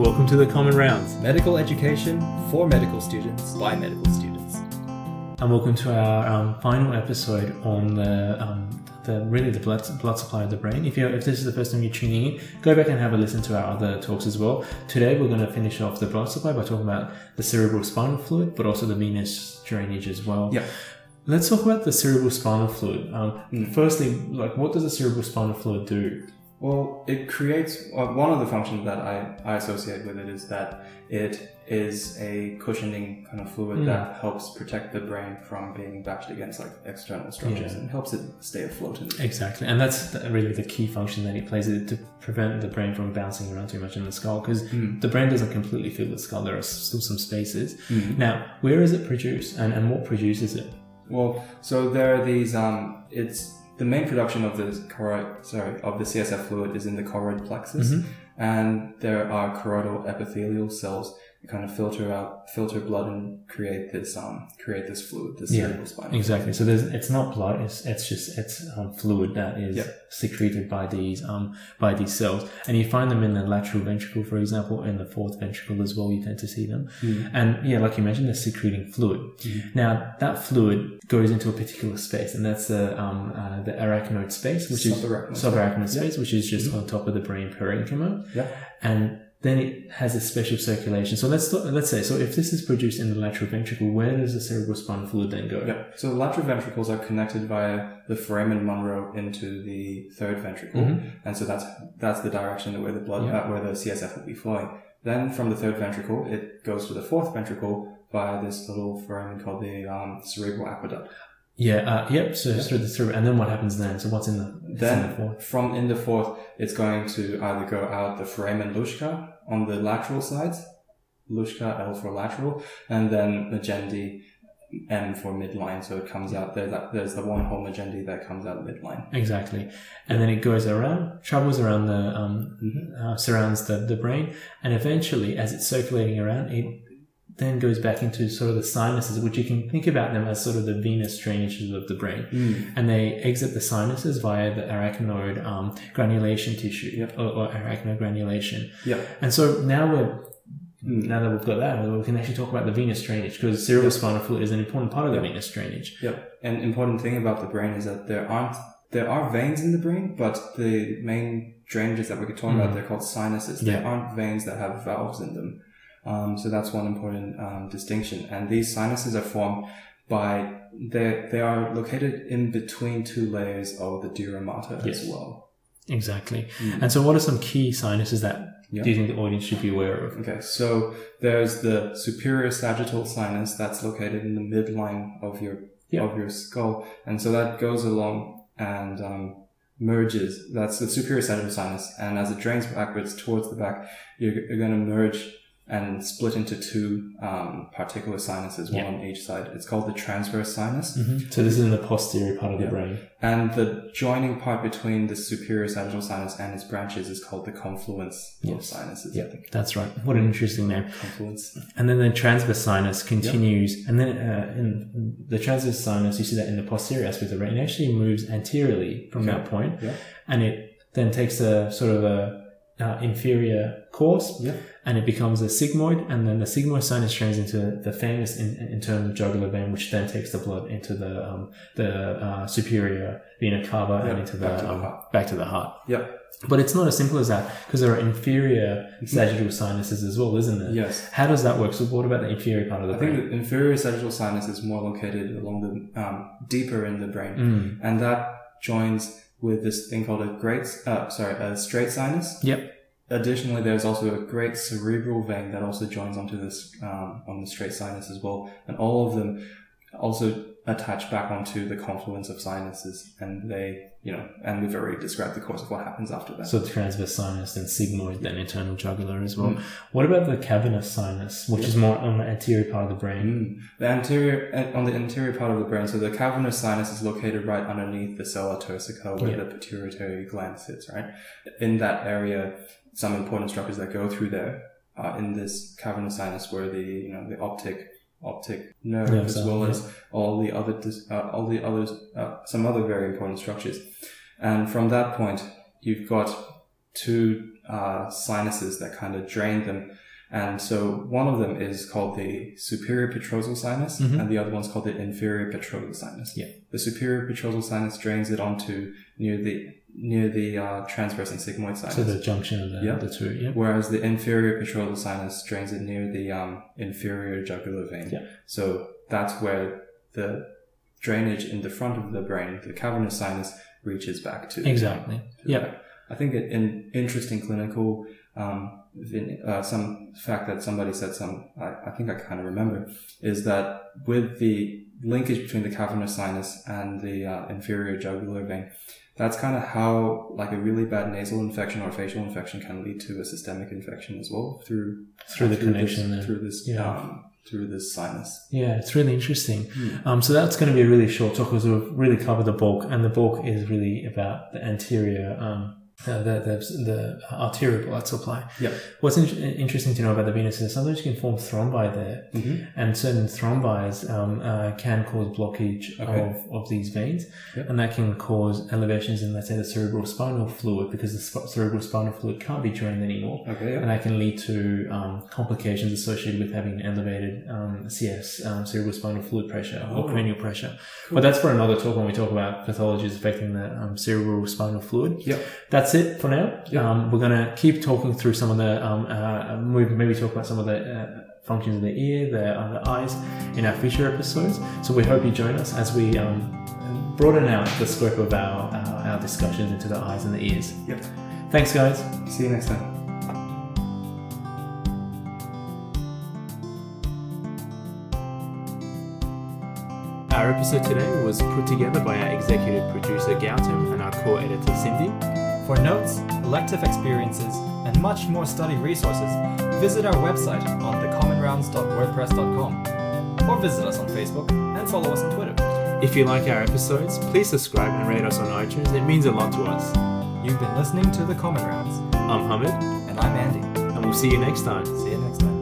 Welcome to the Common Rounds, Medical education for medical students by medical students. and welcome to our um, final episode on the um, the really the blood blood supply of the brain. If you if this is the first time you're tuning in, go back and have a listen to our other talks as well. Today we're going to finish off the blood supply by talking about the cerebral spinal fluid, but also the venous drainage as well. Yeah. Let's talk about the cerebral spinal fluid. Um, Firstly, like what does the cerebral spinal fluid do? Well, it creates uh, one of the functions that I, I associate with it is that it is a cushioning kind of fluid Mm. that helps protect the brain from being bashed against like external structures Yeah. and helps it stay afloat. In Exactly, and that's the- really the key function that it plays is to prevent the brain from bouncing around too much in the skull because Mm. the brain doesn't completely fill the skull. There are still some spaces. Mm. Now, where is it produced, and, and what produces it? Well, so there are these. Um, it's the main production of the choroid, sorry, of the CSF fluid is in the choroid plexus, Mhm. and there are choroidal epithelial cells kind of filter out, filter blood and create this, um, create this fluid, this Yeah, cerebral spinal. Exactly. So there's it's not blood. It's it's just it's um, fluid that is Yeah. secreted by these um by these cells, and you find them in the lateral ventricle, for example, in the fourth ventricle as well. You tend to see them, Mm. and yeah, like you mentioned, they're secreting fluid. Mhm. Now that fluid goes into a particular space, and that's the um uh, the arachnoid space, which is Subarachnoid. subarachnoid Yeah. space, which is just on top of the brain parenchyma, Yeah. and then it has a special circulation. So let's let's say so if this is produced in the lateral ventricle, where does the cerebral spinal fluid then go? Yeah. So the lateral ventricles are connected via the foramen Monro into the third ventricle, Mhm. and so that's that's the direction that where the blood, Yeah. uh, where the CSF will be flowing. Then from the third ventricle, it goes to the fourth ventricle via this little foramen called the um, cerebral aqueduct. Yeah, uh, yep. So through the through, and then what happens then? So what's in the it's in the Then fourth? from in the fourth, it's going to either go out the foramen luschka on the lateral sides, Luschka, L for lateral, and then Magendie M for midline. So it comes out there's that, there's the one whole Magendie that comes out midline. Exactly, and then it goes around, travels around the um, Mhm. uh, surrounds the the brain, and eventually, as it's circulating around, it then goes back into sort of the sinuses, which you can think about them as sort of the venous drainages of the brain. and they exit the sinuses via the arachnoid um, granulation tissue Yep. or, or arachnoid granulation. Yeah. And so now we're Mm. now that we've got that, we can actually talk about the venous drainage because cerebral spinal fluid is an important part of the venous drainage. Yep. An important thing about the brain is that there aren't there are veins in the brain, but the main drainages that we're talking Mm. about they're called sinuses. There Yeah. aren't veins that have valves in them. Um, so that's one important um, distinction. And these sinuses are formed by they they are located in between two layers of the dura mater Yes. as well. Exactly. Mm. And so, what are some key sinuses that Yeah. do you think the audience should be aware of? Okay, so there's the superior sagittal sinus that's located in the midline of your Yeah. of your skull, and so that goes along and um, merges. That's the superior sagittal sinus, and as it drains backwards towards the back, you're, you're going to merge and split into two um, particular sinuses, one on each side. It's called the transverse sinus, Mhm. So, this is in the posterior part of the brain. and the joining part between the superior sagittal sinus and its branches is called the confluence of sinuses. Yeah, that's right. What an interesting name. confluence. And then the transverse sinus continues, and then uh, in the transverse sinus, you see that in the posterior aspect of the brain, it actually moves anteriorly from Okay. that point, Yeah. and it then takes a sort of a uh, inferior course, Yeah. and it becomes a sigmoid, and then the sigmoid sinus drains into the famous in, internal jugular vein, which then takes the blood into the um, the uh, superior vena cava and into the, back to the um, heart. back to the heart. Yeah. But it's not as simple as that because there are inferior sagittal sinuses as well, isn't there? Yes. How does that work? So what about the inferior part of the I brain? think the inferior sagittal sinus is more located along the um, deeper in the brain, Mm. and that joins with this thing called a great, uh, sorry, a straight sinus. Yep. Additionally, there's also a great cerebral vein that also joins onto this um, on the straight sinus as well, and all of them also attach back onto the confluence of sinuses, and they, you know, and we've already described the course of what happens after that. So the transverse sinus, then sigmoid, then internal jugular as well. Mm. What about the cavernous sinus, which is more on the anterior part of the brain? Mm. The anterior, uh, on the anterior part of the brain, so the cavernous sinus is located right underneath the sella turcica where Yeah. the pituitary gland sits, right? In that area, some important structures that go through there, uh, in this cavernous sinus where the, you know, the optic, optic nerve Nerves as are, well yeah. as all the other, uh, all the others, uh, some other very important structures. And from that point, you've got two uh, sinuses that kind of drain them. And so one of them is called the superior petrosal sinus, Mhm. and the other one's called the inferior petrosal sinus. Yeah. The superior petrosal sinus drains it onto near the near the uh, transverse and sigmoid sinus. So the junction of the, Yeah. the two. Yeah. Whereas the inferior petrosal sinus drains it near the um, inferior jugular vein. Yeah. So that's where the drainage in the front of the brain, the cavernous sinus, reaches back to. Exactly. Yeah. I think an interesting clinical, um, vin- uh, some fact that somebody said some, I, I think I kind of remember, is that with the linkage between the cavernous sinus and the uh, inferior jugular vein, that's kind of how like a really bad nasal infection or facial infection can lead to a systemic infection as well through Through the connection this, through this Yeah. um, through this sinus. Yeah, it's really interesting. Um, so that's going to be a really short talk because we've really covered the bulk, and the bulk is really about the anterior, um, uh, the, the the arterial blood supply. Yep. What's in- interesting to know about the venous is sometimes you can form thrombi there, Mm-hmm. and certain thrombi um, uh, can cause blockage Okay. of, of these veins, Yep. and that can cause elevations in, let's say, the cerebral spinal fluid because the sp- cerebral spinal fluid can't be drained anymore. Okay. And that can lead to um, complications associated with having elevated um, CS, um, cerebral spinal fluid pressure Oh. or cranial pressure. But that's for another talk when we talk about pathologies affecting the um, cerebral spinal fluid. Yep. That's it for now. Yep. Um, we're going to keep talking through some of the, um, uh, maybe maybe talk about some of the uh, functions of the ear, the, uh, the eyes in our future episodes. So we hope you join us as we um, broaden out the scope of our, our, our discussions into the eyes and the ears. Yep. Thanks, guys. See you next time. Our episode today was put together by our executive producer Gautam and our core editor Cindy. For notes, elective experiences, and much more study resources, visit our website on thecommonrounds.wordpress.com or visit us on Facebook and follow us on Twitter. If you like our episodes, please subscribe and rate us on iTunes. It means a lot to us. You've been listening to The Common Rounds, I'm Hamid, and I'm Andy. and we'll see you next time. See you next time.